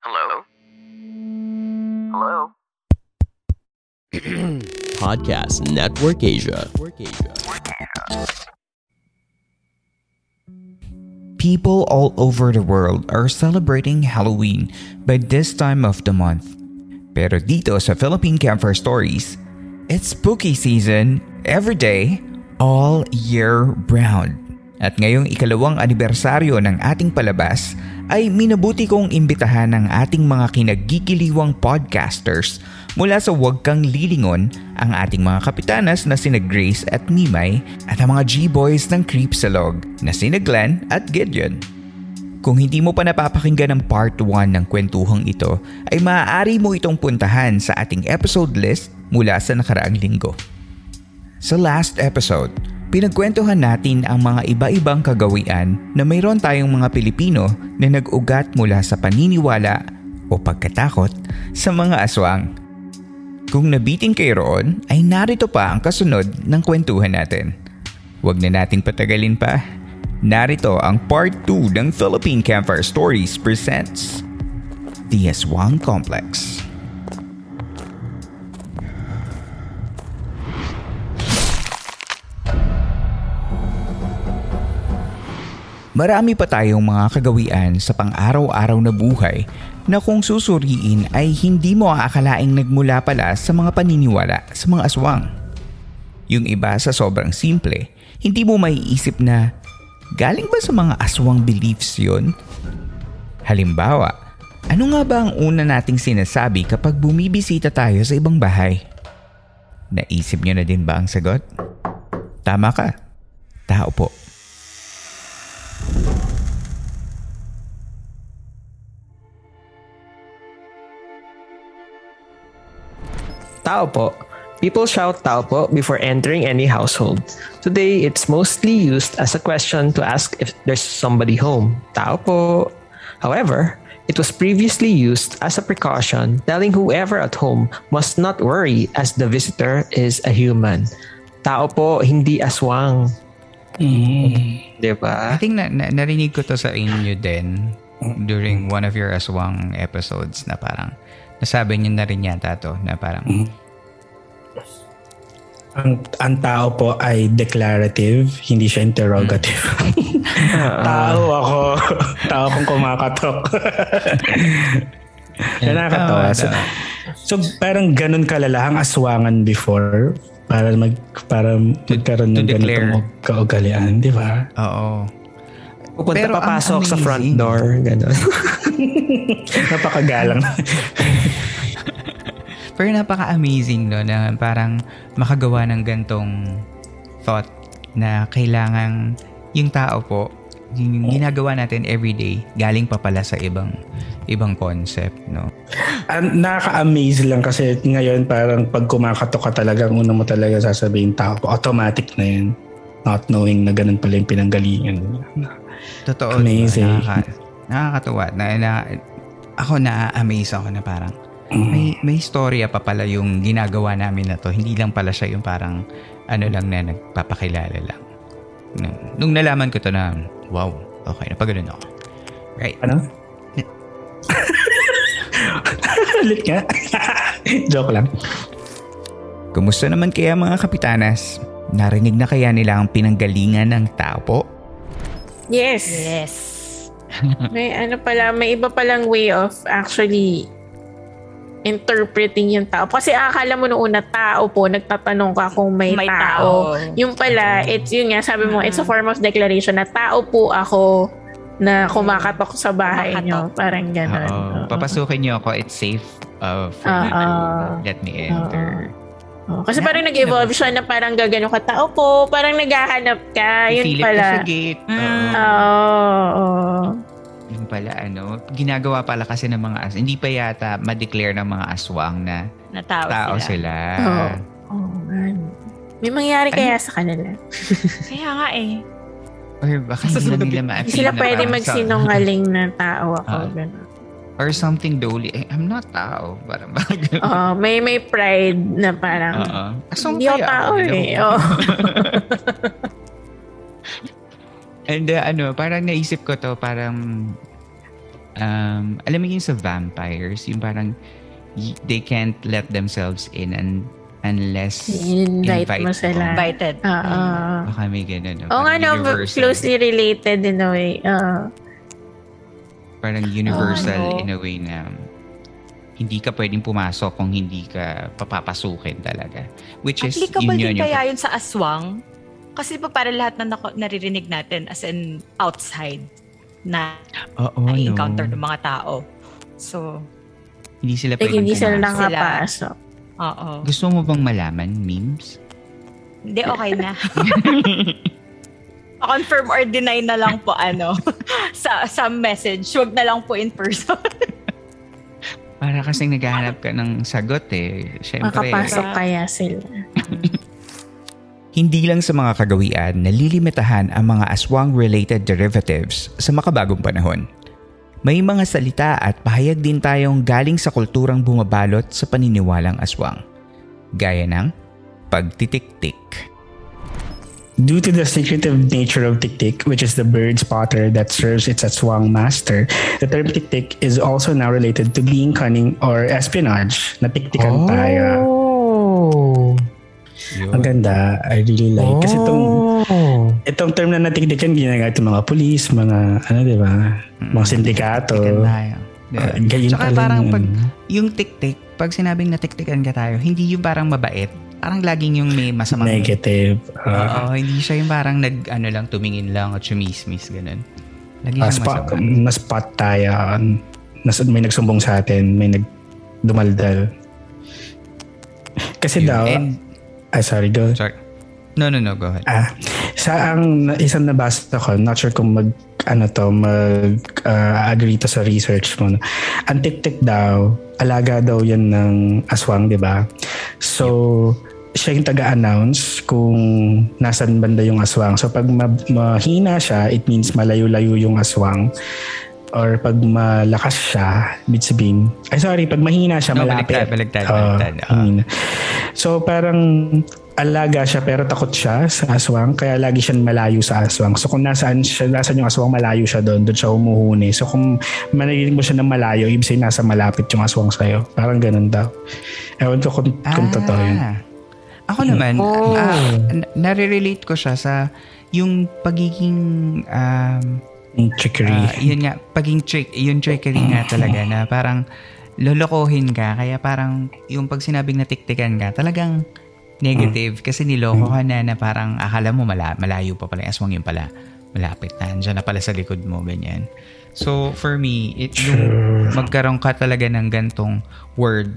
Hello? Hello? Podcast Network Asia. People all over the world are celebrating Halloween by this time of the month. Pero dito sa Philippine Campfire Stories, it's spooky season every day, all year round. At ngayong ikalawang anibersaryo ng ating palabas ay minabuti kong imbitahan ng ating mga kinagigiliwang podcasters mula sa Huwag Kang Lilingon ang ating mga kapitanas na sina Grace at Nimay at ang mga G-Boys ng Creepsalog na sina Glenn at Gideon. Kung hindi mo pa napapakinggan ang part 1 ng kwentuhang ito, ay maaari mo itong puntahan sa ating episode list mula sa nakaraang linggo. Sa last episode, pinagkwentuhan natin ang mga iba-ibang kagawian na mayroon tayong mga Pilipino na nag-ugat mula sa paniniwala o pagkatakot sa mga aswang. Kung nabitin kayo roon, ay narito pa ang kasunod ng kwentuhan natin. Huwag na nating patagalin pa. Narito ang part 2 ng Philippine Campfire Stories presents The Aswang Complex. Marami pa tayong mga kagawian sa pang-araw-araw na buhay na kung susuriin ay hindi mo aakalaing nagmula pala sa mga paniniwala sa mga aswang. Yung iba sa sobrang simple, hindi mo maiisip na galing ba sa mga aswang beliefs yun? Halimbawa, ano nga ba ang una nating sinasabi kapag bumibisita tayo sa ibang bahay? Naisip nyo na din ba ang sagot? Tama ka. Tao po. Tao po. People shout tao po before entering any household. Today, it's mostly used as a question to ask if there's somebody home. Tao po. However, it was previously used as a precaution telling whoever at home must not worry as the visitor is a human. Tao po, hindi aswang. Mm. Diba? I think na, na, narinig ko to sa inyo din during one of your aswang episodes na parang nasabi niyo na rin yata to na parang ang, ang tao po ay declarative, hindi siya interrogative. tao ako. tao akong kumakatok. Nakakatawa. So, so, parang ganun kalala ang aswangan before para mag para magkaroon ng ganitong kaugalian, di ba? Oo. Pupunta Pero papasok sa front amazing. door. Ganun. Napakagalang. Pero napaka-amazing no na parang makagawa ng gantong thought na kailangan yung tao po yung ginagawa natin everyday galing pa pala sa ibang ibang concept no Ang nakaka-amaze lang kasi ngayon parang pag kumakatok ka talaga, una mo talaga sasabihin tao automatic na yun. Not knowing na ganun pala yung pinanggalingan. totoo Amazing. diba? Nakaka, nakakatuwa na, na ako na-amaze ako na parang may may storya pa pala yung ginagawa namin na to hindi lang pala siya yung parang ano lang na nagpapakilala lang nung, nung nalaman ko to na wow okay napaganon ako right Ano? Ulit nga. Joke lang. Kumusta naman kaya mga kapitanas? Narinig na kaya nila ang pinanggalingan ng tao po? Yes. Yes. May ano pala, may iba palang way of actually interpreting yung tao. Kasi akala mo noong una, tao po, nagtatanong ka kung may, May tao. tao. Yung pala, it's yun nga, sabi mo, it's a form of declaration na tao po ako na kumakatok sa bahay nyo. Parang gano'n. Oo. Papasukin niyo ako. It's safe uh, for you Oo. to let me enter. Oo. Kasi parang nag-evolve siya na parang gagano ka, tao po, parang naghahanap ka. Yun ka pala. sa gate. Mm. Oo. Oo. oo. Pala, ano, ginagawa pala kasi ng mga as, hindi pa yata ma-declare ng mga aswang na Na tao, tao sila. sila. Oo. Oo nga. no. May mangyari kaya sa kanila. Kaya nga eh. Or baka hindi na nila ma sila pwede magsinungaling na tao ako. Ah. ganun. Or something doli. Eh, I'm not tao. Parang bagay. Oo, may may pride na parang Oo. Aswang hindi ako tao Hello. eh. Oo. And uh, ano, parang naisip ko to, parang, um, alam mo yun sa vampires, yung parang, y- they can't let themselves in and unless Invite mo invite sila. Invited. Oo. Baka may ganun. No? Oo nga, no, universal. closely related in a way. Oo. Parang universal Oo. in a way na hindi ka pwedeng pumasok kung hindi ka papapasukin talaga. Which is, Applicable yun din yun kaya yun sa aswang? Kasi pa para lahat na naririnig natin as in outside na Oo, na-encounter no. ng mga tao. So, Hindi sila Like, hindi sila pumasok. nakapasok. oo. Gusto mo bang malaman, memes? Hindi, okay na. confirm or deny na lang po ano sa sa message. Huwag na lang po in person. Para kasing naghahanap ka ng sagot eh. Siyempre. Makapasok kaya sila. Hindi lang sa mga kagawian nalilimitahan ang mga aswang-related derivatives sa makabagong panahon. May mga salita at pahayag din tayong galing sa kulturang bumabalot sa paniniwalang aswang. Gaya ng pagtitik-tik. Due to the secretive nature of tik-tik, which is the bird spotter that serves its aswang master, the term tik-tik is also now related to being cunning or espionage. Natiktikan tayo. Oh. Ang ganda. I really like. Kasi itong, Oh. itong term na natiktikan, ginagamit ng mga pulis, mga, ano, di ba? Mga sindikato. Tiktikan tayo. Ah, Tsaka pala parang yun. pag yung tik-tik, pag sinabing natiktikan ka tayo, hindi yung parang mabait. Parang laging yung may masamang Negative. Ah. Oo, hindi siya yung parang nag, ano lang, tumingin lang at chumismis, ganun. Lagi siyang spot, masama. na-spot tayo. Nas, may nagsumbong sa atin. May nagdumaldal. Kasi Yun. daw, And, ay sorry, go. sorry. No, no, no, go ahead. Ah, sa ang isang nabasa ko, not sure kung mag ano to, mag ah, agree to sa research mo. no? Ang tik-tik daw, alaga daw yan ng aswang, di ba? So, siya yung taga-announce kung nasan banda yung aswang. So, pag ma- mahina siya, it means malayo-layo yung aswang. Or pag malakas siya, ibig sabihin, ay sorry, pag mahina siya, No, malapit. baliktad, baliktad, Ah, baliktad. Ah. mahina. So parang alaga siya pero takot siya sa aswang kaya lagi siyang malayo sa aswang. So kung nasaan siya, nasaan yung aswang malayo siya doon, doon siya umuhuni. So kung manarinig mo siya ng malayo, ibig sabihin nasa malapit yung aswang sa'yo. Parang ganun daw. Ewan ko kung, kung totoo yun. Ah. Ako naman, Oh. ah, n- nare-relate ko siya sa yung pagiging um, Yung trickery. Ah, yun nga, paging trick, yung trickery nga talaga na parang lolokohin ka. Kaya parang yung pag sinabing natiktikan ka, talagang negative. Kasi niloko ka na na parang akala mo mala, malayo pa pala. yung Aswang yun pala. Malapit na. Andiyan na pala sa likod mo. Ganyan. So, for me, it, yung magkaroon ka talaga ng gantong word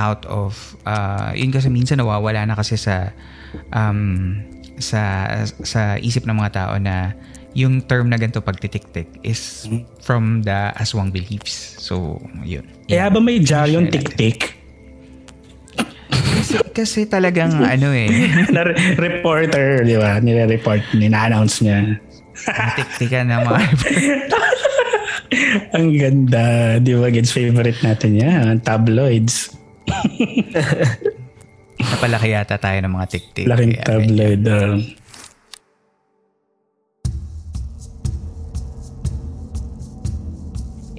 out of uh, yun kasi minsan nawawala na kasi sa um, sa sa isip ng mga tao na yung term na ganito pagtitik-tik is from the aswang beliefs. So, yun. Kaya ba may jar yung Share natin. tik-tik? Kasi, kasi talagang ano eh, na re- reporter, di ba? Nire-report, nina-announce niya. tiktikan ng mga Ang ganda. Di ba? Gets favorite natin yan. Tabloids. napalaki yata tayo ng mga tiktik. Laking tabloid. ah.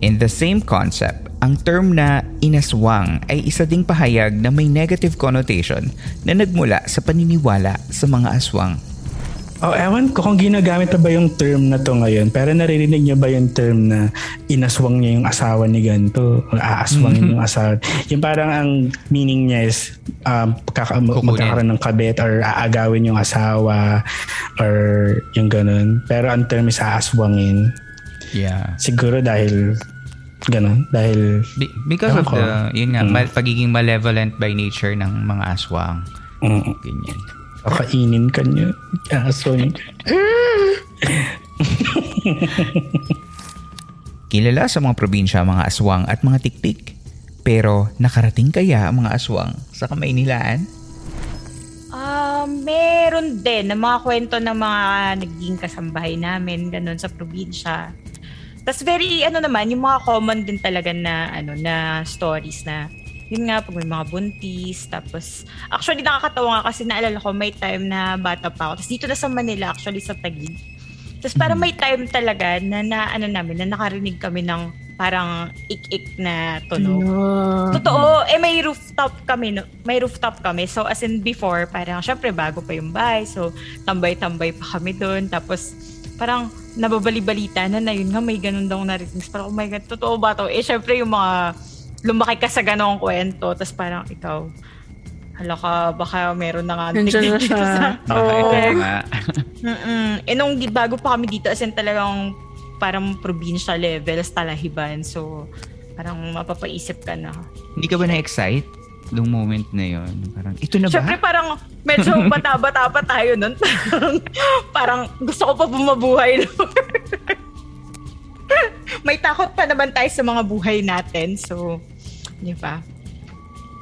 In the same concept, ang term na inaswang ay isa ding pahayag na may negative connotation na nagmula sa paniniwala sa mga aswang. Oh, ewan ko kung ginagamit na ba yung term na to ngayon. Pero naririnig niyo ba yung term na inaswang niya yung asawa ni ganito? O aaswangin yung asawa. Yung parang ang meaning niya is um, kaka- magkakaroon ng kabit or aagawin yung asawa or yung ganun. Pero ang term is aaswangin. Yeah. Siguro dahil ganun. Dahil Be- because of ko. the, yun nga, Mm. mal- pagiging malevolent by nature ng mga aswang. mm, Ganyan. kakainin ka niya. Aaswangin ka. Kilala sa mga probinsya ang mga aswang at mga tiktik. Pero nakarating kaya ang mga aswang sa Kamaynilaan? Ah, meron din ng mga kwento ng mga naging kasambahay namin ganun sa probinsya. Tapos very ano naman, yung mga common din talaga na ano na stories na yun nga pag may mga buntis tapos actually nakakatawa nga kasi naalala ko may time na bata pa ako tapos dito na sa Manila actually sa Taguig tapos parang may time talaga na, na ano namin na nakarinig kami ng parang ik-ik na tunog Totoo, eh may rooftop kami, no? may rooftop kami. So as in before, parang syempre bago pa yung bahay. So tambay-tambay pa kami doon. Tapos parang nababali-balita na na yun nga may ganun daw narinig. Parang oh my God, totoo ba to? Eh syempre yung mga lumaki ka sa ganong kwento. Tapos parang ikaw, hala ka, baka meron na nga Nandiyan na siya. sa- Baka Oo. ito na nga. Eh nung di- bago pa kami dito, as in talagang parang provincial levels talahiban. So, parang mapapaisip ka na. Hindi ka ba na-excite nung moment na yon? Parang, ito na ba? Siyempre parang medyo bata-bata pa tayo nun. Parang, parang gusto ko pa bumabuhay. May takot pa naman tayo sa mga buhay natin. So, di ba?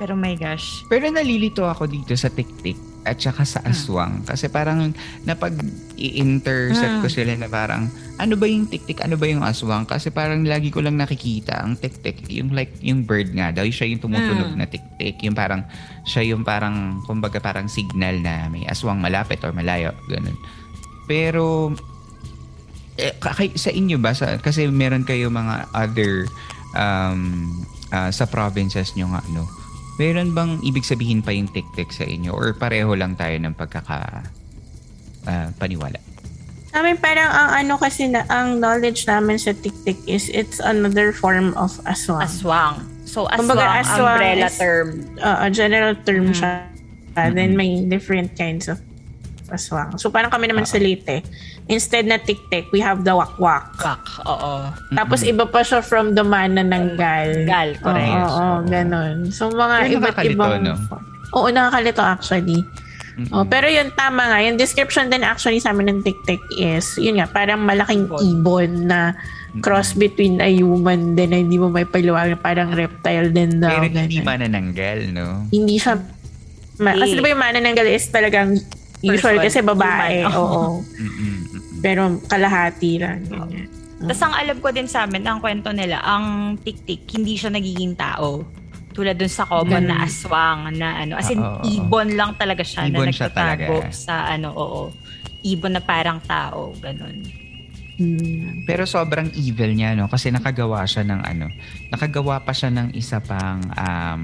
Pero my gosh. Pero nalilito ako dito sa tiktik at saka sa aswang. Kasi parang napag i-intercept ko sila na parang ano ba yung tiktik, ano ba yung aswang? Kasi parang lagi ko lang nakikita ang tiktik, yung like yung bird nga daw, siya yung tumutunog na tiktik. Yung parang siya yung parang kumbaga parang signal na may aswang malapit or malayo, ganun. Pero eh, kay, sa inyo ba sa, kasi meron kayo mga other um, ah, sa provinces nyo nga ano meron bang ibig sabihin pa yung tik-tik sa inyo or pareho lang tayo ng pagkaka ah, paniwala Sa amin parang ang ano kasi na, ang knowledge namin sa tiktik is it's another form of aswang. Aswang. So, aswang, Kumbaga, aswang umbrella is- term. Uh, a general term siya. Uh, Then may different kinds of aswang. So parang kami naman sa Leyte. Instead na tiktik, we have the wakwak. Wak, oo. Tapos iba pa siya from the mana ng gal. Gal, correct. Oo, oo, Oo. ganon. So mga Pero iba't ibang... no? Oo, nakakalito actually. Oh, pero yun, tama nga. Yung description din actually sa amin ng tiktik is, yun nga, parang malaking ibon na cross between a human din na hindi mo may paliwanag. Parang reptile din daw. pero hindi ganun. manananggal no Hindi siya... Ma- kasi Hindi. di ba yung manananggal is talagang usual one, kasi babae. human. Oo. Pero kalahati lang. Ganyan. Tapos ang alam ko din sa amin, ang kwento nila, ang tik-tik, hindi siya nagiging tao. Tulad dun sa common na aswang na ano. As in, Oo, oo. ibon lang talaga siya Ibon na siya nagtatago talaga. sa ano, oo. Ibon na parang tao, ganun. Hmm. pero sobrang evil niya no kasi nakagawa siya ng ano nakagawa pa siya ng isa pang um,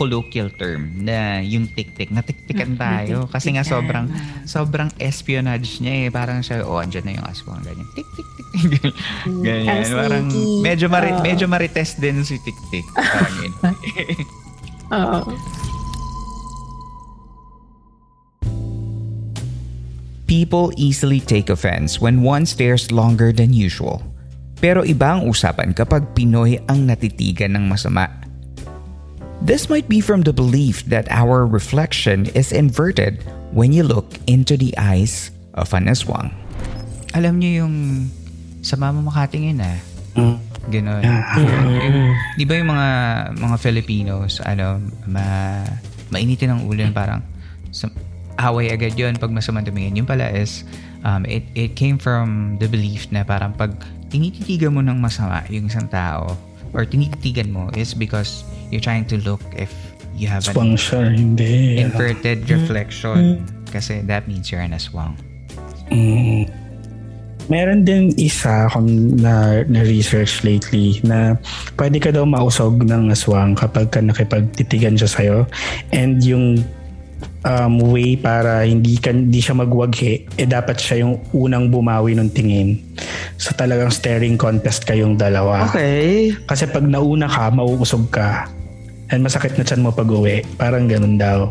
colloquial term na yung tik-tik natiktikan tayo. kasi nga sobrang sobrang espionage niya eh. Parang siya oh andyan na yung aswang ganyan. Tik tik ganyan. Ang parang medyo mari- Oo. medyo marites din si tik-tik. Parang yun. Oo. People easily take offense when one stares longer than usual. Pero iba ang usapan kapag Pinoy ang natitigan ng masama. This might be from the belief that our reflection is inverted when you look into the eyes of an aswang. Alam niyo yung sa mama makatingin ah. Ganon. Di ba yung mga mga Filipinos, ano, ma, mainitin ang ulo, parang sa, away agad yun pag masama tumingin. Yung pala is, um, it, it came from the belief na parang pag tinititigan mo ng masama yung isang tao, or tinititigan mo is because you're trying to look if you have an Swang siya, hindi. inverted reflection. Kasi that means you're an aswang. Mm. Meron din isa akong na, na research lately na pwede ka daw mausog ng aswang kapag ka nakipagtitigan siya sa'yo and yung um, way para hindi, ka, hindi siya magwaghi eh dapat siya yung unang bumawi ng tingin so talagang staring contest kayong dalawa Okay. kasi pag nauna ka mauusog ka and masakit na chan mo pag uwi parang ganun daw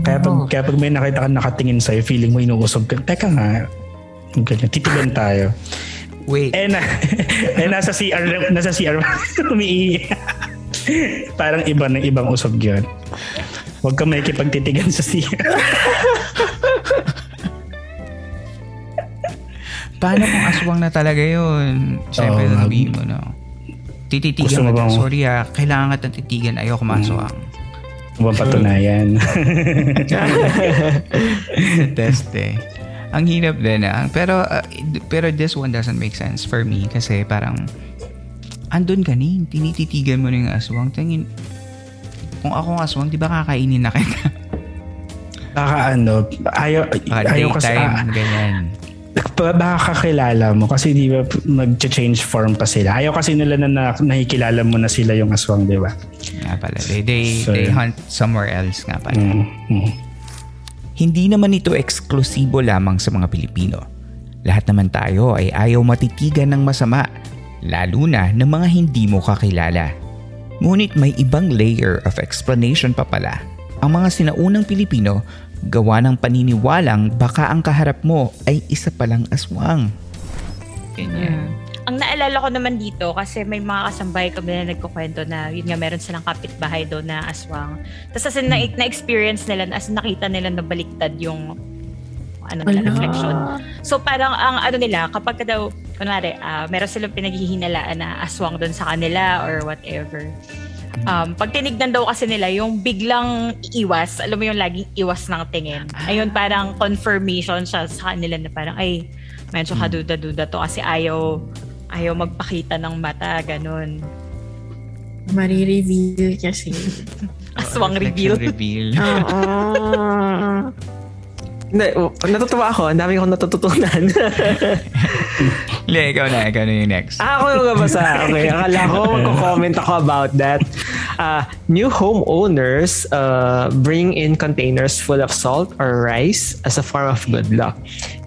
kaya pag, kaya pag may nakita ka nakatingin sa'yo, feeling mo inuusog ka. Teka nga, ganyan, titigan tayo. Wait, Eh, na, eh nasa CR, nasa CR, umiiyak. Parang iba ng ibang usog yun. Huwag ka may kipagtitigan sa CR. paano kung aswang na talaga yun? Siyempre, Oo, sabihin mo na. Tititigan mo bang- Sorry ah, kailangan ka titigan. Ayoko maswang. Ano ba patunayan? test eh. Ang hirap din ah. Pero, ah, pero this one doesn't make sense for me kasi parang andun ka nin, tinititigan mo na yung aswang. Tingin, kung ako ang aswang, di ba kakainin na kita? Baka ano, ayaw, Baka ayaw kasi, daytime, ah, ganyan. ba- baka kakilala mo kasi di ba mag-change form pa sila. Ayaw kasi nila na, na nakikilala mo na sila yung aswang, di ba? Nga pala. They, they, So, they hunt somewhere else nga pala. Mm, mm. Hindi naman ito eksklusibo lamang sa mga Pilipino. Lahat naman tayo ay ayaw matitigan ng masama, lalo na ng mga hindi mo kakilala. Ngunit may ibang layer of explanation pa pala. Ang mga sinaunang Pilipino gawa ng paniniwalang baka ang kaharap mo ay isa palang aswang. Ganyan. Ang naalala ko naman dito kasi may mga kasambahay kami na nagkukwento na yun nga meron silang kapitbahay doon na aswang. Tapos as in, na- na-experience nila, as in, nakita nila na baliktad yung ano nila, reflection. So parang ang ano nila, kapag ka daw, kunwari, ah, meron silang pinaghihinalaan na aswang doon sa kanila or whatever. Um, pag tinignan daw kasi nila, yung biglang iwas, alam mo yung laging iwas ng tingin. Ayun, parang confirmation siya sa kanila na parang, ay, medyo kaduda-duda to kasi ayaw, ayaw magpakita ng mata, ganun. Marireveal kasi. Aswang reveal. reveal. Oo. Hindi, oh, natutuwa ako. Ang dami kong natututunan. Le, ikaw na. Ikaw na yung next. ah, ako yung nabasa. Okay, akala ko magko-comment ako about that. Uh, new homeowners uh, bring in containers full of salt or rice as a form of good luck.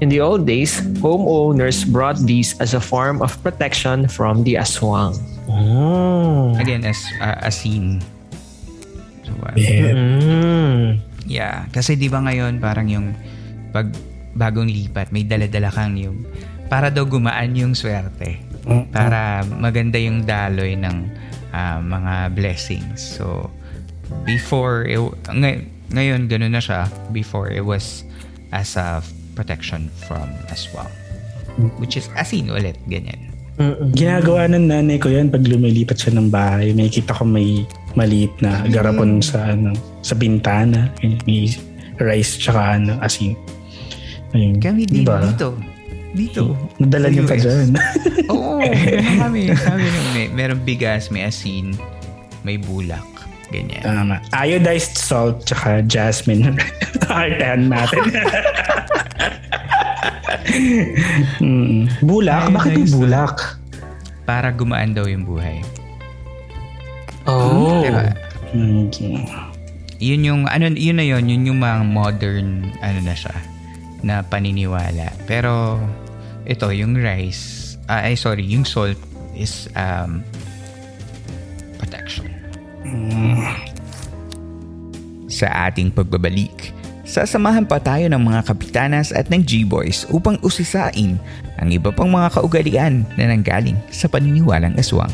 In the old days, homeowners brought these as a form of protection from the aswang. Oh. Again, as uh, a scene. So, uh, Yeah. Mm. Yeah, kasi 'di ba ngayon parang yung pag bagong lipat, may dala-dala kang yung para daw gumaan yung swerte. Para maganda yung daloy ng ah, mga blessings. So before it, ngay- ngayon ganun na siya. Before it was as a protection from aswang. Which is asin ulit, ganyan. Ginagawa ng nanay ko yan pag lumilipat siya ng bahay. May kita ko may maliit na garapon sa ano sa bintana. May rice tsaka ano, asin. Ayun. Kami din Diba? dito. Dito. Nadala niyo pa dyan. Oo, meron kami. kami may, merong bigas, may asin, may bulak. Ganyan. Tama. Iodized salt tsaka jasmine. Artehan natin. mm. Bulak? Bakit yung Iodized bulak? Para gumaan daw yung buhay. Oh. Diba? Okay. Yun yung, ano, yun na yun, yun yung mga modern, ano na siya, na paniniwala. Pero, ito, yung rice, ah, ay sorry, yung salt is um, protection. Sa ating pagbabalik, sasamahan pa tayo ng mga kapitanas at ng G-Boys upang usisain ang iba pang mga kaugalian na nanggaling sa paniniwalang aswang.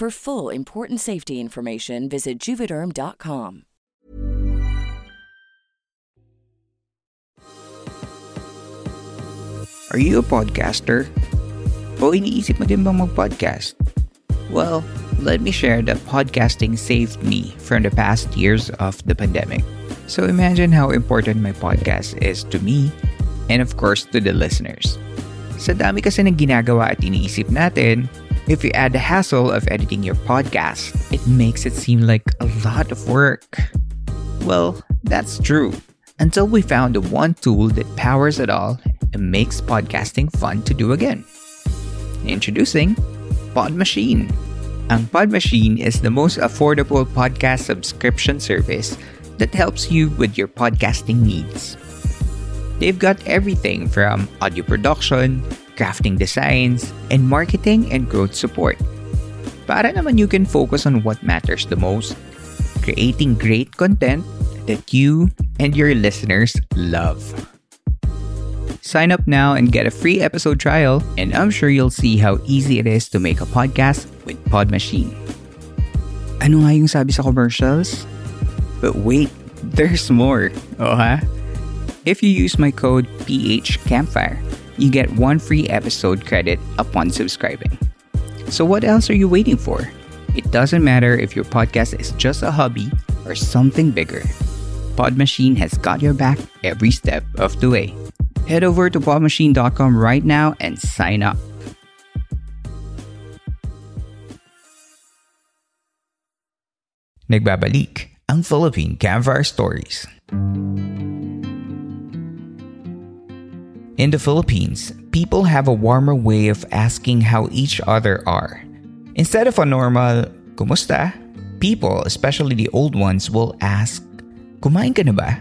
For full important safety information, visit juvederm.com. Are you a podcaster? O iniisip mo din bang mag-podcast? Well, let me share that podcasting saved me from the past years of the pandemic. So imagine how important my podcast is to me and of course to the listeners. Sa dami kasi ng ginagawa at iniisip natin, if you add the hassle of editing your podcast, it makes it seem like a lot of work. Well, that's true. Until we found the one tool that powers it all and makes podcasting fun to do again. Introducing Pod Machine. Ang Pod Machine is the most affordable podcast subscription service that helps you with your podcasting needs. They've got everything from audio production, crafting designs, and marketing and growth support. Para naman you can focus on what matters the most, creating great content that you and your listeners love. Sign up now and get a free episode trial, and I'm sure you'll see how easy it is to make a podcast with Pod Machine. Ano nga yung sabi sa commercials? But wait, there's more. Oh ha? If you use my code PHCampfire, you get one free episode credit upon subscribing. So what else are you waiting for? It doesn't matter if your podcast is just a hobby or something bigger. Pod Machine has got your back every step of the way. Head over to podmachine.com right now and sign up. Nagbabalik ang Philippine Campfire Stories. In the Philippines, people have a warmer way of asking how each other are. Instead of a normal, kumusta? People, especially the old ones, will ask, kumain ka na ba?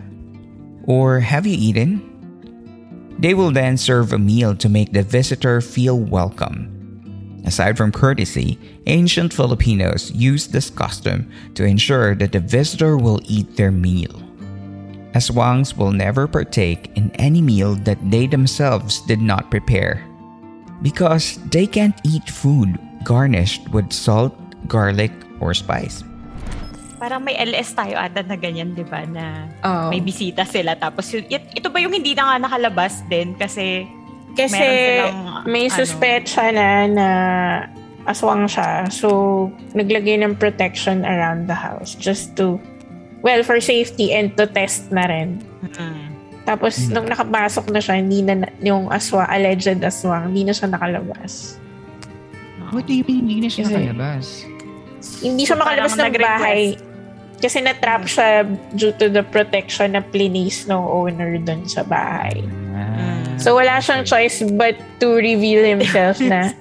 Or have you eaten? They will then serve a meal to make the visitor feel welcome. Aside from courtesy, ancient Filipinos used this custom to ensure that the visitor will eat their meal. Aswangs will never partake in any meal that they themselves did not prepare because they can't eat food garnished with salt, garlic, or spice. Parang may LS tayo ata na ganyan, di ba? Na Oo. may bisita sila. Tapos yun, it- ito ba yung hindi na nga nakalabas din? Kasi Kasi silang, may ano, suspetsa na na aswang siya. So, naglagay ng protection around the house just to, well, for safety and to test na rin. mm, Tapos, nung nakapasok na siya, hindi na, na- yung aswa, alleged aswang, hindi na siya nakalabas. What do you mean hindi na siya Kasi- nakalabas? Hindi siya So, makalabas ng bahay. Kasi na-trap siya due to the protection na plinis ng owner dun sa bahay. Mm. So, wala siyang choice but to reveal himself na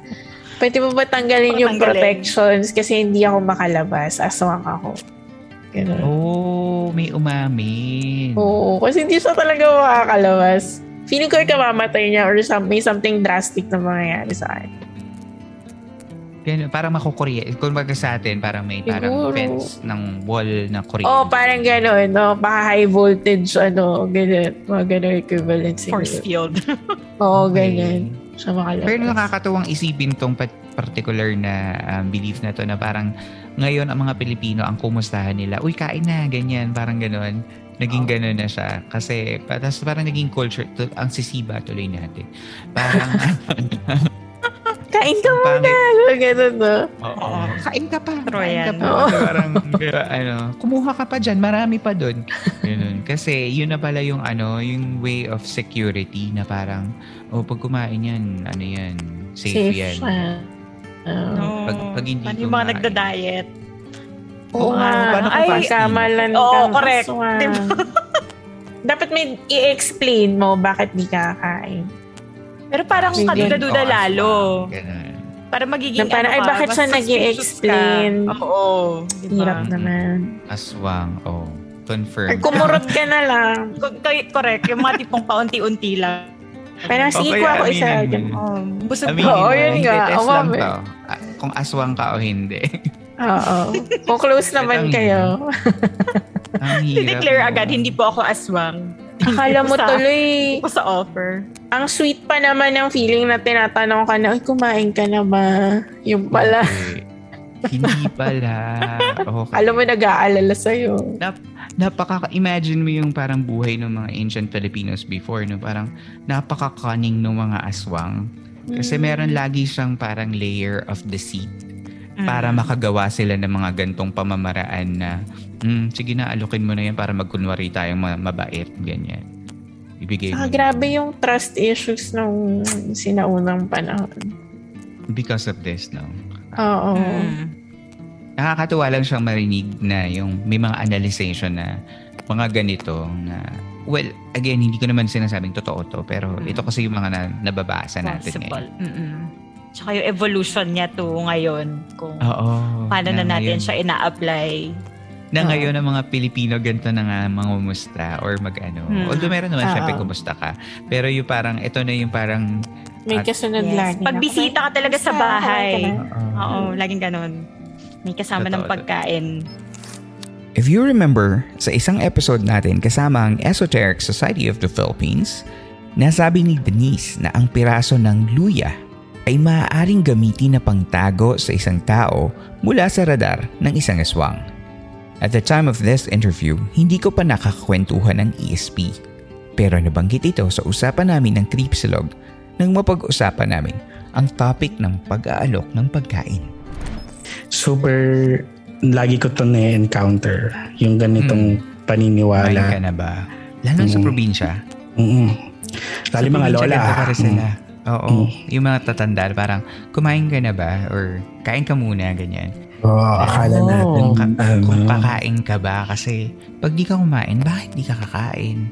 pwede mo ba tanggalin yung protections kasi hindi ako makalabas. Aswang ako. Ganun. Oh, may umamin. Oo, kasi hindi siya talaga makakalabas. Feeling ko kamamatay niya or some, may something drastic na mangyayari sa akin. Ganun, parang makukurye. Kung baga sa atin, parang may parang Siguro. fence ng wall na Korean. Oh, parang gano'n, no? Baka high voltage, ano, gano'n. Mga gano'n equivalent siguro. force field. Oo, Okay. ganyan. Siya makalabas. Pero nakakatuwang isipin tong particular na um, belief na to na parang ngayon ang mga Pilipino ang kumustahan nila. Uy, kain na, ganyan, parang gano'n. Naging gano'n na siya. Kasi, tas parang naging culture, to, ang sisiba tuloy natin. Parang, Kain ka muna. Gano'n, no? Oo. Kain ka pa. Kain ka yan. pa. Oo. Parang, ano, kumuha ka pa dyan. Marami pa dun. Ganun. Kasi, yun na pala yung, ano, yung way of security na parang, oh, pag kumain yan, ano yan, safe, yan. siya. Oo. No. Pag- pag hindi Paano yung mga nagda-diet? Oo Oo, nga. paano Ay, fasting? kamalan Oo, kang correct. Diba? Dapat may i-explain mo bakit di ka kakain. Pero parang Bigyan. kaduda-duda Oo, lalo. Ganun. Para magiging Na parang, ano ay, bakit siya nag-i-explain? ka. Oo. Diba? Hirap naman. Aswang, oh. Confirm. Or kumurot ka na lang. Co- co- Correct. Yung mga tipong paunti-unti lang. Parang, sige Okay, ko ako isa. Um, busog Aminin Oo, mo, yun hindi, nga. test Oo, lang to. Ah, Kung aswang ka o hindi. Oo. Kung close naman kayo. Ang hirap. Dineclare mo. agad, hindi po ako aswang. Akala mo sa- tuloy, Hindi sa offer. ang sweet pa naman ng feeling na tinatanong ka na, ay, kumain ka na ba? Yung pala. Okay. Hindi pala. Okay. Alam mo, nag-aalala sa'yo. napaka-imagine mo yung parang buhay ng mga ancient Filipinos before, no? Parang napaka-cunning ng mga aswang. Kasi Mm. meron lagi siyang parang layer of deceit. Para makagawa sila ng mga gantong pamamaraan na mm, sige na, alukin mo na yan para magkunwari tayong ma- mabait, ganyan. Ibigay Ah, mo. grabe yung trust issues nung sinaunang panahon. Because of this, no? Oo. Mm. Nakakatuwa lang siyang marinig na yung may mga analyzation na mga ganito na well, again, hindi ko naman sinasabing totoo to, pero ito kasi yung mga na, nababasa natin Possible. ngayon. Mm-mm. Tsaka yung evolution niya to ngayon. Kung Oo. paano na, natin ngayon- siya ina-apply. Na ngayon ang mga Pilipino ganito na nga mangumusta or mag-ano. Hmm. Although meron naman Oo. syempre kumusta ka. Pero yung parang, ito na yung parang, May kasunod Yes. lagi. Pag na, bisita ka talaga sa "Kamusta? bahay." Kumain ka na?" Oo, laging ganon. May kasama ng Totoo. pagkain. If you remember, sa isang episode natin kasama ang Esoteric Society of the Philippines, nasabi ni Denise na ang piraso ng luya ay maaaring gamitin na pangtago sa isang tao mula sa radar ng isang aswang. At the time of this interview, hindi ko pa nakakakwentuhan ng ESP. Pero nabanggit ito sa usapan namin ng Creepsilog nang mapag-usapan namin ang topic ng pag-aalok ng pagkain. Super, lagi ko to na-encounter. Yung ganitong Kumain paniniwala. ka na ba? Lalo sa Mm. probinsya. Mm-mm. Lalo Sa mga probinsya, lola. Mm. sila. Oo. Mm. Yung mga tatanda, parang, kumain ka na ba? Or, kain ka muna, ganyan. Oo, akala Oo. natin. Kung, ka, ano, kung kakain ka ba? Kasi, pag di ka kumain, bakit di ka kakain?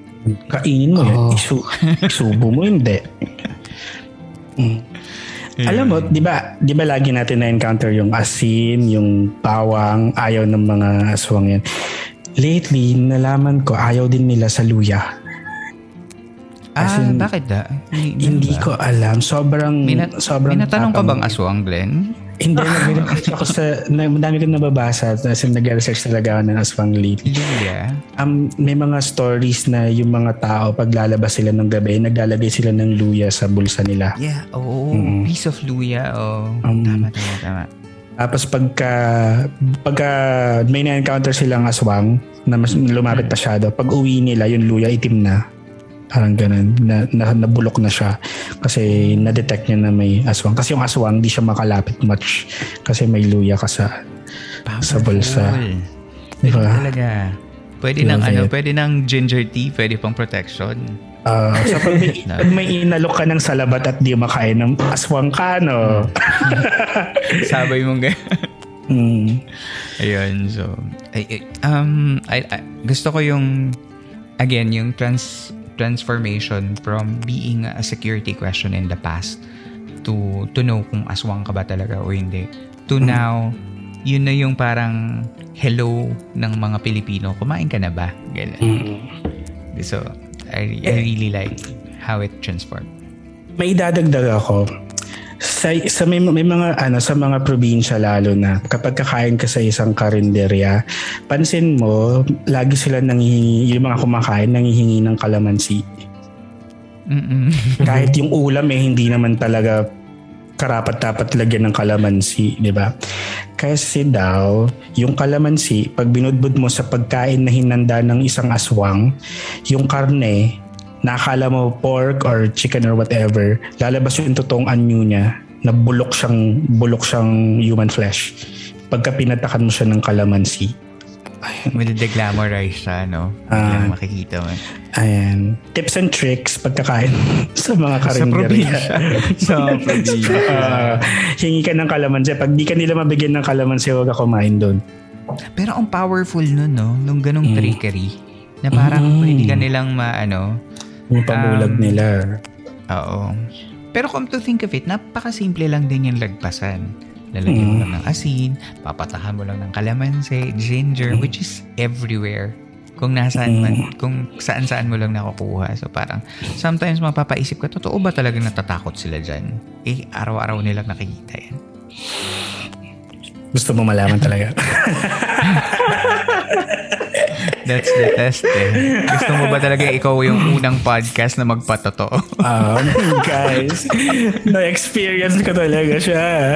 kainin mo yan. Oo. Isu, isubo mo, hindi. Mm. Alam mo, 'di ba? 'Di ba lagi natin na-encounter yung asin, yung bawang, ayaw ng mga aswang yan. Lately, nalaman ko ayaw din nila sa luya. Ah, As in, bakit da? Hindi, Hindi ba? ko alam. Sobrang May, na, sobrang may natanong ka bang aswang, Glenn? Hindi, nag-research ako sa, na, madami ko nababasa. As in, nag-research talaga ako ng aswang lately. Luya? Um, may mga stories na yung mga tao, pag lalabas sila ng gabi, naglalagay sila ng luya sa bulsa nila. Yeah, oo. Mm. Piece of luya, oh. Um, tama, tama, tama. Tapos pagka, pagka may na-encounter silang aswang na mas lumapit pasyado, pag uwi nila, yung luya itim na. Parang ganun, na, na, nabulok na siya. Kasi na-detect niya na may aswang. Kasi yung aswang, di siya makalapit much. Kasi may luya ka sa... Sa bulsa. Powerful. Di ba? Talaga. Pwede ng Love ano, it. pwede ng ginger tea, pwede pang protection. Ah, so pag may, pag may inalok ka ng salabat at di makain ng aswang ka, no? Sabay mong ganyan. Mm. Ayun, so ay, ay, um I, I- gusto ko yung again yung trans transformation from being a security question in the past to to know kung aswang ka ba talaga o hindi. To now yun na yung parang hello ng mga Pilipino kumain ka na ba? Ganun. Mm. so I, I really like how it transformed. May idadagdag ako. Sa, sa may, may mga ano sa mga probinsya lalo na kapag kakain ka sa isang karinderya pansin mo lagi sila nanghihingi yung mga kumakain nanghihingi ng kalamansi Mm-mm. kahit yung ulam eh hindi naman talaga karapat dapat lagyan ng kalamansi, di ba? Kasi daw, yung kalamansi, pag binudbud mo sa pagkain na hinanda ng isang aswang, yung karne, nakala mo pork or chicken or whatever, lalabas yung totoong anyo niya na bulok siyang, bulok siyang human flesh. Pagka pinatakan mo siya ng kalamansi. With the glamorize siya, no? Biglang makikita mo. Ayan. Tips and tricks pagkakain sa mga Sa karinderya. probinsya. sa probinsya. Ah, hingi ka ng kalamansi. Pag di ka nila mabigyan ng kalamansi, huwag ka kumain doon. Pero ang powerful nun, no? Nung ganong Mm. trickery. Na parang Mm. pwede ka nilang maano. Yung pabulag Um, nila. Oo. Pero come to think of it, napakasimple lang din yung lagpasan. Lalagyan mo Mm. lang ng asin, papatahan mo lang ng kalamansi, ginger, which is everywhere. Kung nasaan man, kung saan-saan mo lang nakukuha. So parang, sometimes mapapaisip ka, totoo ba talaga natatakot sila dyan? Eh, araw-araw nilang nakikita yan. Gusto mo malaman talaga. That's the test eh. Gusto mo ba talaga ikaw yung unang podcast na magpatotoo? Um, guys, na-experience ko talaga siya.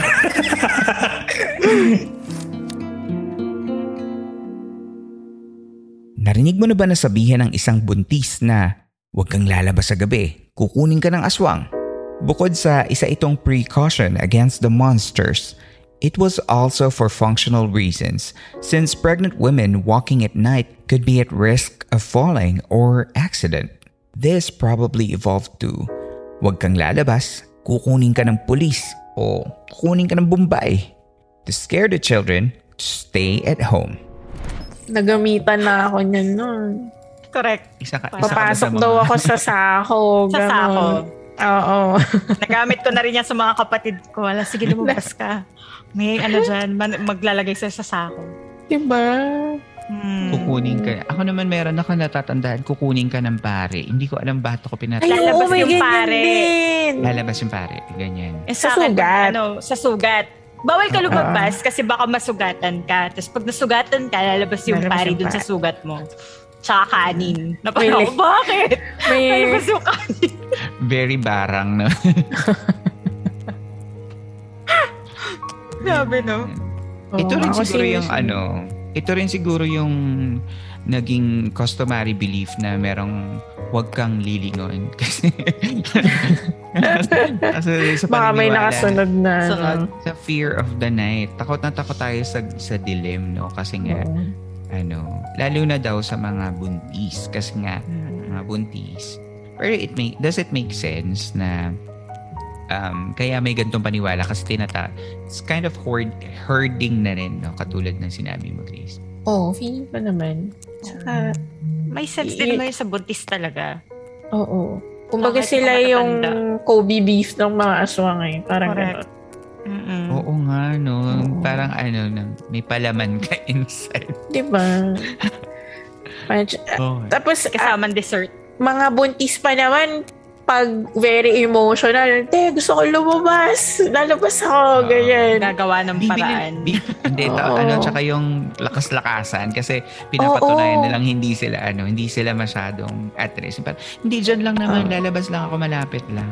Narinig mo na ba nasabihan ng isang buntis na huwag kang lalabas sa gabi, kukunin ka ng aswang? Bukod sa isa itong precaution against the monsters, it was also for functional reasons since pregnant women walking at night could be at risk of falling or accident. This probably evolved to huwag kang lalabas, kukunin ka ng pulis o kukunin ka ng bumbay. To scare the children to stay at home. Nagamitan na ako niyan nun. Correct. Isa ka, isa ka na sa Papasok mga- daw ako sa sako. Sa sako. Oo. Nagamit ko na rin yan sa mga kapatid ko. Wala, sige lumabas ka. May ano dyan, man- maglalagay sa sa sako. diba? Hmm. Kukunin ka. Ako naman meron ako natatandaan, kukunin ka ng pare. Hindi ko alam ba't ako pinatay. Ay, Lalabas may yung ganyan pare. din. Lalabas yung pare. Ganyan. Eh, Sa akin, sugat. Ano, sa sugat. Bawal ka lumabas kasi baka masugatan ka. Tapos pag nasugatan ka, lalabas yung Lalabas pare yung dun sa sugat mo. Tsaka kanin. Napansin ko, li- bakit? May, Lalabas yung kanin. Very barang, no? Sabi, no? ito rin siguro yung ano, ito rin siguro yung naging customary belief na merong wag kang lilingon. Kasi, kasi sa baka may nakasunod na. Ano. sa fear of the night. Takot na takot tayo sa, sa dilim, no? Kasi nga, Oo. ano, lalo na daw sa mga buntis. Kasi nga, mga buntis. Pero it make, does it make sense na um, kaya may gantong paniwala kasi tinata, it's kind of herd, herding na rin, no? Katulad ng sinabi mo, Grace. Oo, feeling ko naman. Tsaka, May sense din naman yung sa buntis talaga. oo. Kumbaga Bakit sila yung? Kobe beef ng mga aswang eh. Parang Correct. gano'n. Mm-mm. Oo nga, no? Oo. Parang ano, may palaman ka inside. Diba? Parang- Oh. Tapos, ah, Kasamang dessert. mga buntis pa naman, pag very emotional, te, gusto ko lumabas. Lalabas ako, ganyan. Gagawa ng paraan. hindi, ta- Oo. ano, tsaka yung lakas-lakasan kasi pinapatunayan Oo. nilang hindi sila, ano, hindi sila masyadong at risk. But, hindi dyan lang naman, Oo. lalabas lang ako, malapit lang.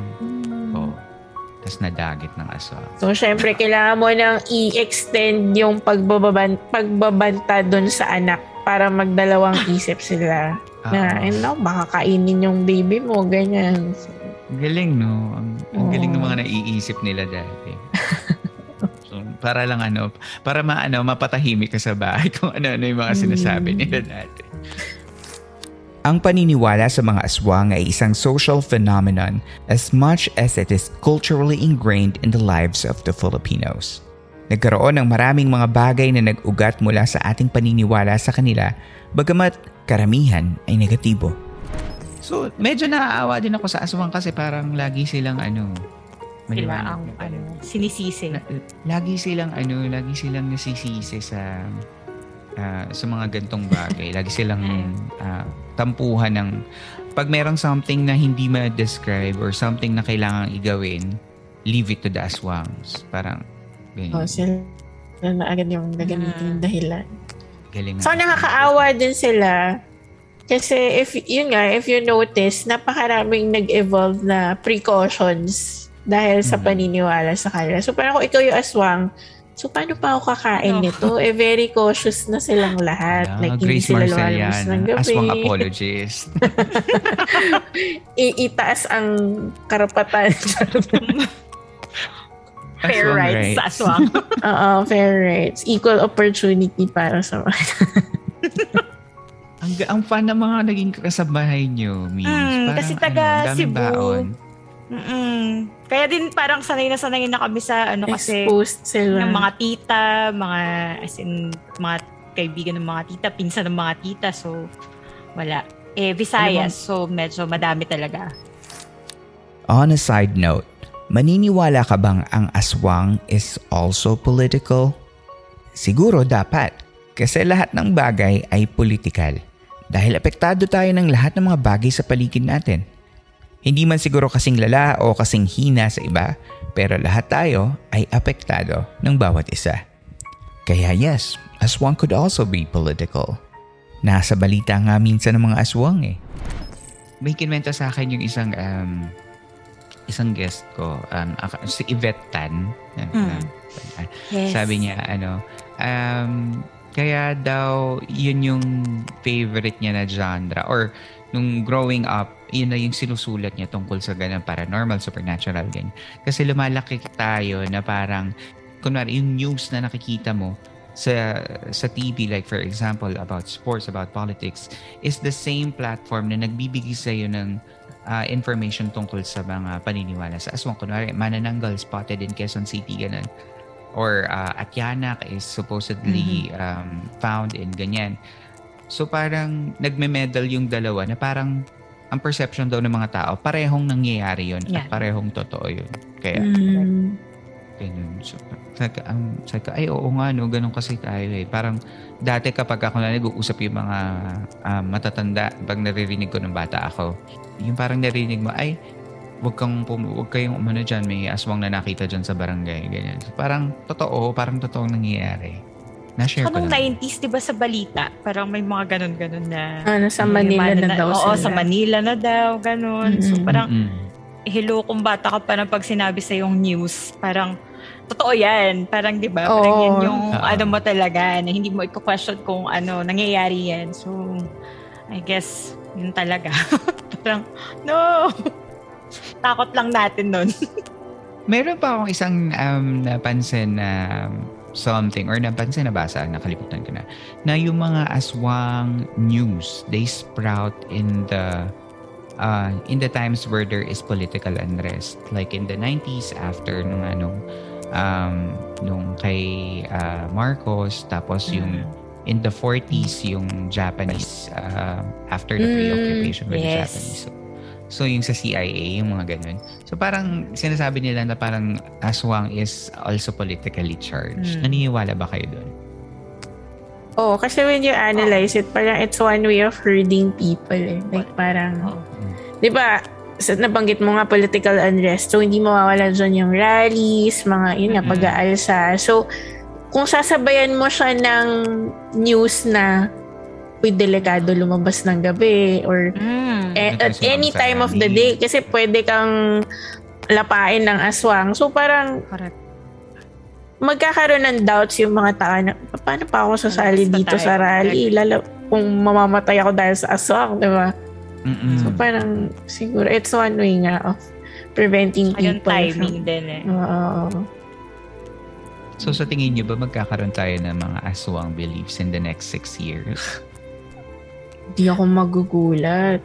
Oo. Tapos nadagit ng aswang. So, syempre, kailangan mo nang i-extend yung pagbababan, pagbabanta dun sa anak para magdalawang isip sila. Na, Oo. eh, no, baka kainin yung baby mo, ganyan. So, Galing, no? Ang, ang Oo. galing ng mga naiisip nila dati. so, para lang ano, para maano, mapatahimik ka sa bahay kung ano-ano yung mga sinasabi Mm. nila dati. Ang paniniwala sa mga aswang ay isang social phenomenon as much as it is culturally ingrained in the lives of the Filipinos. Nagkaroon ng maraming mga bagay na nag-ugat mula sa ating paniniwala sa kanila, bagamat karamihan ay negatibo. So, medyo naaawa din ako sa aswang kasi parang lagi silang ano, Sila ang ano, sinisisi. na- lagi silang ano, lagi silang nasisisi sa ah, sa mga gantong bagay. Lagi silang ah, tampuhan ng pag merong something na hindi ma-describe or something na kailangang igawin, leave it to the aswangs. Parang ganyan. oh, sila na agad yung gagamitin yung dahilan. Galing So, nakakaawa din sila. Kasi, if, yun nga, if you notice, napakaraming nag-evolve na precautions dahil sa Mhm. paniniwala sa kanila. So, parang kung ikaw yung aswang, so paano pa ako kakain No. nito? Eh, very cautious na silang lahat. Ah, like, hindi Grace sila Marcel lumalabas yan. ng gabi. Aswang apologist. I- itaas ang karapatan. Fair Aswang rights sa aswang. Oo, fair rights. Equal opportunity para sa mga. Ang, ang fun ng mga naging kasabahay nyo, Miss. Mm, kasi taga ano, Cebu. baon. Mm-mm. Kaya din parang sanay na sanay na kami sa ano kasi Exposed sila. ng mga tita, mga as in mga kaibigan ng mga tita, pinsan ng mga tita. So, wala. Eh, Visayas. So, medyo madami talaga. On a side note, maniniwala ka bang ang aswang is also political? Siguro dapat kasi lahat ng bagay ay politikal dahil apektado tayo ng lahat ng mga bagay sa paligid natin. Hindi man siguro kasing lala o kasing hina sa iba, pero lahat tayo ay apektado ng bawat isa. Kaya yes, aswang could also be political. Nasa balita nga minsan ng mga aswang eh. May kinwento sa akin yung isang um, isang guest ko, um, si Yvette Tan. Hmm. Yes. Sabi niya, ano, um, kaya daw yun yung favorite niya na genre or nung growing up, yun na yung sinusulat niya tungkol sa ganang paranormal, supernatural, ganyan. Kasi lumalaki tayo na parang, kunwari, yung news na nakikita mo sa sa TV, like for example, about sports, about politics, is the same platform na nagbibigay sa iyo ng uh, information tungkol sa mga paniniwala sa aswang. Kunwari, manananggal spotted in Quezon City, ganun. Or uh, Atyanak is supposedly Mm-hmm. um, found in ganyan. So parang nagme-medal yung dalawa na parang ang perception daw ng mga tao, parehong nangyayari yun Yeah. at parehong totoo yun. Kaya, Mm. Ganun. So, sabi, ang, sabi ko, ay oo nga no, ganun kasi tayo eh. Parang dati kapag ako na nag-uusap yung mga ah, matatanda, pag naririnig ko ng bata ako, yung parang narinig mo, ay, wag kang pum- wag kayong umano dyan, may aswang na nakita dyan sa barangay, ganyan. So, parang totoo, parang totoong nangyayari. Na-share ko lang. 90s, di ba sa balita? Parang may mga ganun-ganun na... Ano, sa may Manila mana na daw Oo, sila. sa Manila na daw, ganun. So Mm-mm. parang, Mm-mm. hello kung bata ka pa na pag sinabi sa yung news, parang, totoo yan. Parang, di ba? Parang Oo. yan yung Oo. ano mo talaga, na hindi mo i-question kung ano, nangyayari yan. So, I guess, yun talaga. parang, no! Takot lang natin nun. Meron pa akong isang um, napansin na something or napansin na basa, nakalimutan ko na, na yung mga aswang news, they sprout in the uh, in the times where there is political unrest. Like in the 90s after nung ano, um, nung kay uh, Marcos, tapos yung in the 40s yung Japanese uh, after the Mm, preoccupation with the yes. Japanese. So, so yung sa CIA, yung mga ganun. So parang sinasabi nila na parang aswang is also politically charged. Mm. Naniniwala ba kayo doon? Oo, kasi when you analyze it, parang it's one way of herding people eh. Like parang, Oo. di ba, sa nabanggit mo nga political unrest, so hindi mawawala dyan yung rallies, mga, yun nga, pag-aalsa. So, kung sasabayan mo siya ng news na uy, delikado lumabas ng gabi or Mm. eh, at any time of the day kasi pwede kang lapain ng aswang. So parang Correct. magkakaroon ng doubts yung mga tao na paano pa ako sasali dito sa rally lalo kung mamamatay ako dahil sa aswang, di ba? Mm-mm. So parang siguro it's one way nga of preventing Ayun, people timing from... din eh. Oo. So sa tingin niyo ba magkakaroon tayo ng mga aswang beliefs in the next six years? Di ako magugulat.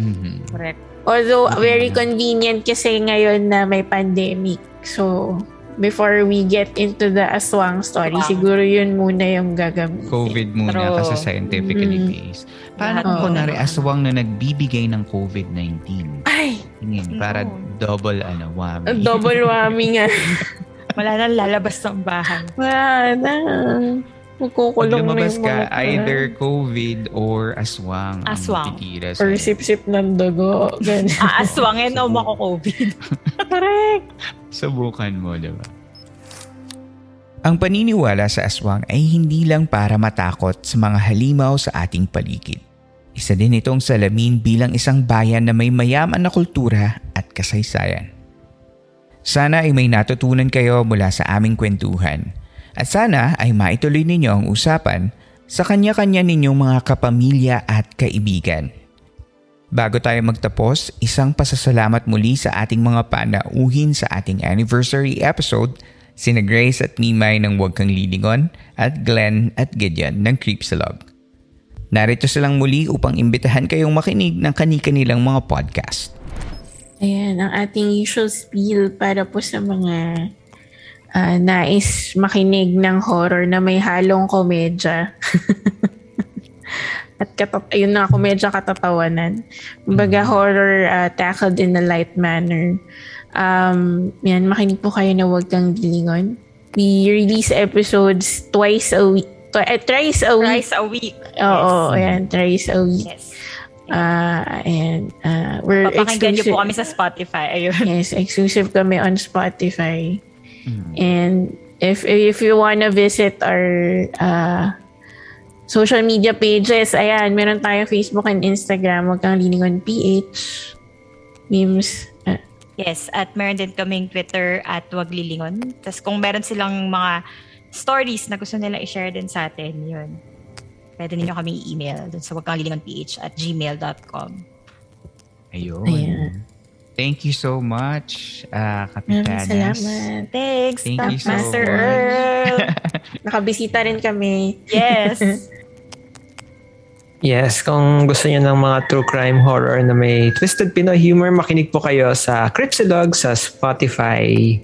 Mhm. Correct. Although, Okay very convenient kasi ngayon na may pandemic. So, before we get into the aswang story, Wow. siguro yun muna yung gagamitin. COVID muna True. kasi scientifically Mm. based. Paano Lahat kung kunwari aswang na nagbibigay ng COVID-19? Ay, Tingin, para No. double ano, whammy. double whammy nga. Wala nang lalabas ng bahay. Wala na. Pag Magkukulong na lumabas yung ka, mga tao. either COVID or aswang, Aswang. ang titira Or sip-sip ng dugo. Ganyan. Aaswangin o mako-COVID. Correct. Subukan mo, diba? Ang paniniwala sa aswang ay hindi lang para matakot sa mga halimaw sa ating paligid. Isa din itong salamin bilang isang bayan na may mayaman na kultura at kasaysayan. Sana ay may natutunan kayo mula sa aming kwentuhan at sana ay maituloy ninyo ang usapan sa kanya-kanya ninyong mga kapamilya at kaibigan. Bago tayo magtapos, isang pasasalamat muli sa ating mga panauhin sa ating anniversary episode, sina Grace at Mimay ng Huwag Kang Lilingon at Glenn at Gideon ng Creepsalog. Narito silang muli upang imbitahan kayong makinig ng kani-kanilang mga podcast. Ayan, ang ating usual spiel para po sa mga ah, nais makinig ng horror na may halong komedya. At katat ayun na, komedya katatawanan. Kumbaga horror ah, tackled in a light manner. Um, yan, makinig po kayo na Huwag Kang Gilingon. We release episodes twice a week. Tw- eh, thrice a week. Thrice a week. Oo, ayan, thrice a week. Yes. Uh, and uh, we're Papakinggan niyo exclusive. po kami sa Spotify. Ayun. Yes, exclusive kami on Spotify. And if if you wanna visit our uh, social media pages, ayan, meron tayong Facebook and Instagram. Huwag kang liningon PH. Memes. Uh, Yes, at meron din kaming Twitter at Wag Lilingon. Tapos kung meron silang mga stories na gusto nila i-share din sa atin, yun. Pwede ninyo kami i-email dun sa wagkanglilingonph at gmail.com. Ayun. Ayan. Thank you so much, uh, maraming Kapitanas. salamat. Thanks, Thank Top you so Master much. Earl. Nakabisita rin kami. yes. Yes, kung gusto niyo ng mga true crime horror na may twisted Pinoy humor, makinig po kayo sa Cripsilog sa Spotify.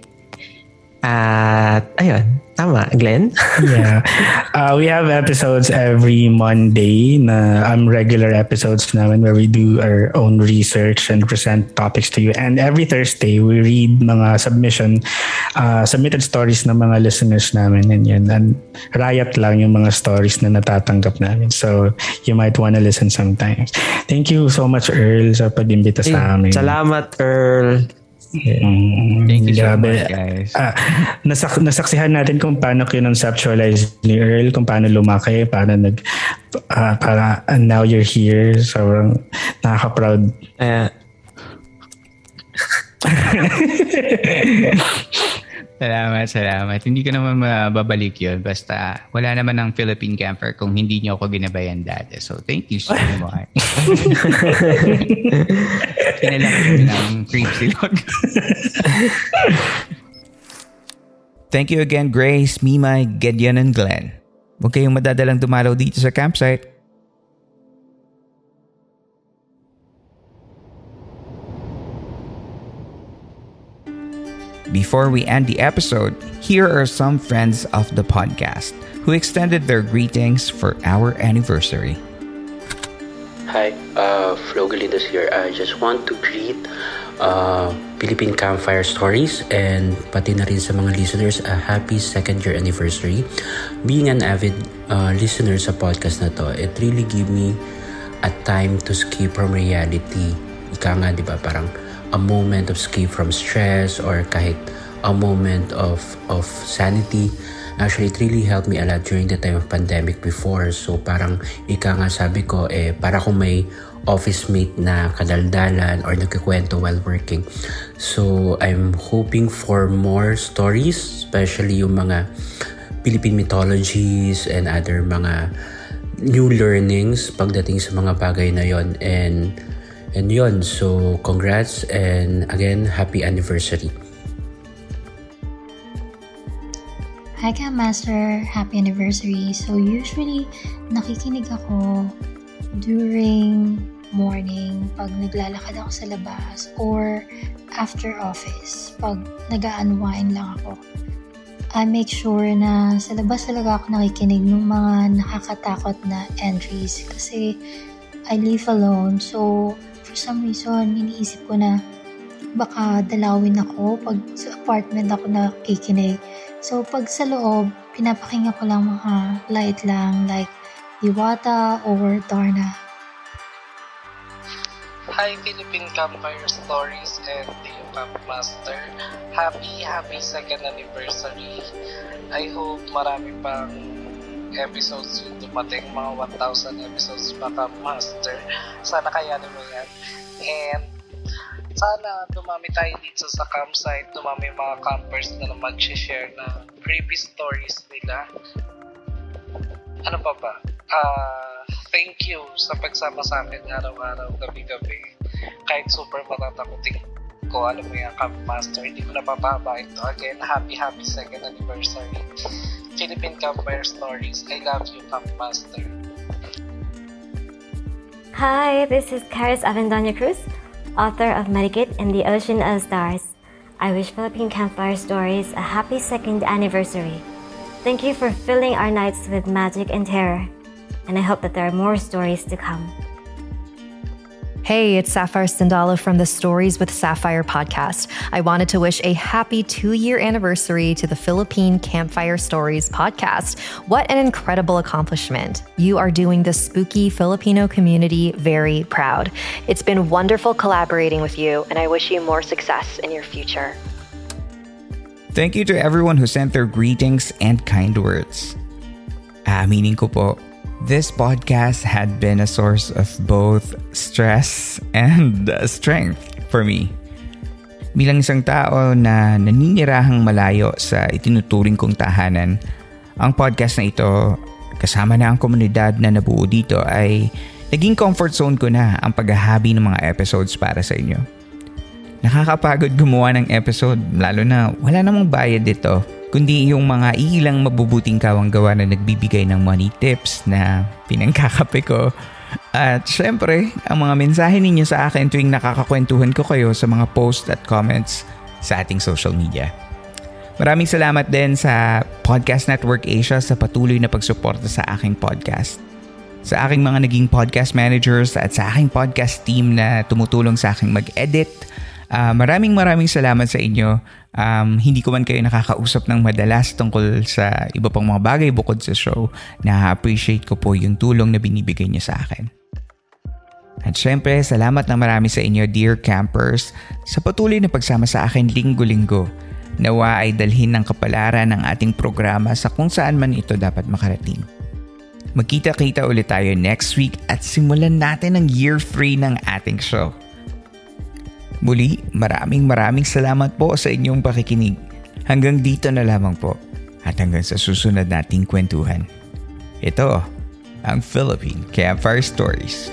At, ayun, tama, Glenn? yeah. Uh, we have episodes every Monday na um, regular episodes namin where we do our own research and present topics to you. And every Thursday, we read mga submission, uh, submitted stories ng mga listeners namin. And yun, and riot lang yung mga stories na natatanggap namin. So, you might wanna listen sometimes. Thank you so much, Earl, sa pag-imbita sa amin. Salamat, Earl. Mm, Thank you so grabe. much, guys. Ah, nasak nasaksihan natin kung paano kinonceptualize ni Earl, kung paano lumaki, paano nag, ah, para, and now you're here. Sobrang nakaka-proud. Ayan. Salamat, salamat. Hindi ko naman mababalik yun. Basta wala naman ng Philippine Camper kung hindi niyo ako ginabayan dati. So, thank you so much. Kinalaki ng creep silog. Thank you again, Grace, Mimay, Gideon, and Glenn. Huwag kayong madadalang dumalaw dito sa campsite. Before we end the episode, here are some friends of the podcast who extended their greetings for our anniversary. Hi, uh, Flo Galidas here. I just want to greet uh, Philippine Campfire Stories and pati na rin sa mga listeners a happy second year anniversary. Being an avid uh, listener sa podcast na to, it really give me a time to escape from reality. Ika nga, di ba, parang a moment of escape from stress or kahit a moment of of sanity. Actually, it really helped me a lot during the time of pandemic before. So parang ika nga sabi ko, eh, para kung may office mate na kadaldalan or nagkikwento while working. So I'm hoping for more stories, especially yung mga Philippine mythologies and other mga new learnings pagdating sa mga bagay na yon and and yon so congrats and again happy anniversary Hi ka, Master. Happy anniversary. So, usually, nakikinig ako during morning pag naglalakad ako sa labas or after office pag nag-unwind lang ako. I make sure na sa labas talaga ako nakikinig ng mga nakakatakot na entries kasi I live alone. So, for some reason, iniisip ko na baka dalawin ako pag sa apartment ako nakikinig. So, pag sa loob, pinapakinggan ko lang mga light lang like Diwata or Darna. Hi Philippine Campfire Stories and Teo Campmaster. Happy, happy second anniversary. I hope marami pang episodes yung dumating, mga 1,000 episodes pa Campmaster. Sana kayanin mo yan. And sana dumami tayo dito sa campsite, dumami mga campers na mag-share na creepy stories nila. Ano pa ba? Ah, thank you sa pagsama sa akin araw-araw, gabi-gabi. Kahit super matatakotin ko, alam mo yan, Camp Master, hindi ko napapahaba ito. Again, happy, happy second anniversary. Philippine Campfire Stories. I love you, Camp Master. Hi, this is Caris Avendaña Cruz, author of Medicate in the Ocean of Stars. I wish Philippine Campfire Stories a happy second anniversary. Thank you for filling our nights with magic and terror, and I hope that there are more stories to come. Hey, it's Sapphire Stendala from the Stories with Sapphire podcast. I wanted to wish a happy two year anniversary to the Philippine Campfire Stories podcast. What an incredible accomplishment! You are doing the spooky Filipino community very proud. It's been wonderful collaborating with you, and I wish you more success in your future. Thank you to everyone who sent their greetings and kind words. Ah, Aaminin ko po, This podcast had been a source of both stress and strength for me. Bilang isang tao na naninirahang malayo sa itinuturing kong tahanan, ang podcast na ito, kasama na ang komunidad na nabuo dito ay naging comfort zone ko na ang paghahabi ng mga episodes para sa inyo. Nakakapagod gumawa ng episode lalo na wala namang bayad dito kundi yung mga ilang mabubuting kawang-gawa na nagbibigay ng money tips na pinangkakape ko. At syempre, ang mga mensahe ninyo sa akin tuwing nakakakwentuhan ko kayo sa mga post at comments sa ating social media. Maraming salamat din sa Podcast Network Asia sa patuloy na pagsuporta sa aking podcast. Sa aking mga naging podcast managers at sa aking podcast team na tumutulong sa aking mag-edit, Uh, maraming maraming salamat sa inyo. Um, hindi ko man kayo nakakausap ng madalas tungkol sa iba pang mga bagay bukod sa show. Na-appreciate ko po yung tulong na binibigay niyo sa akin. At syempre, salamat na marami sa inyo dear campers sa patuloy na pagsama sa akin linggo-linggo. Nawa ay dalhin ng kapalaran ng ating programa sa kung saan man ito dapat makarating. Magkita-kita ulit tayo next week at simulan natin ang year 3 ng ating show. Muli, maraming maraming salamat po sa inyong pakikinig. Hanggang dito na lamang po at hanggang sa susunod nating kwentuhan. Ito ang Philippine Campfire Stories.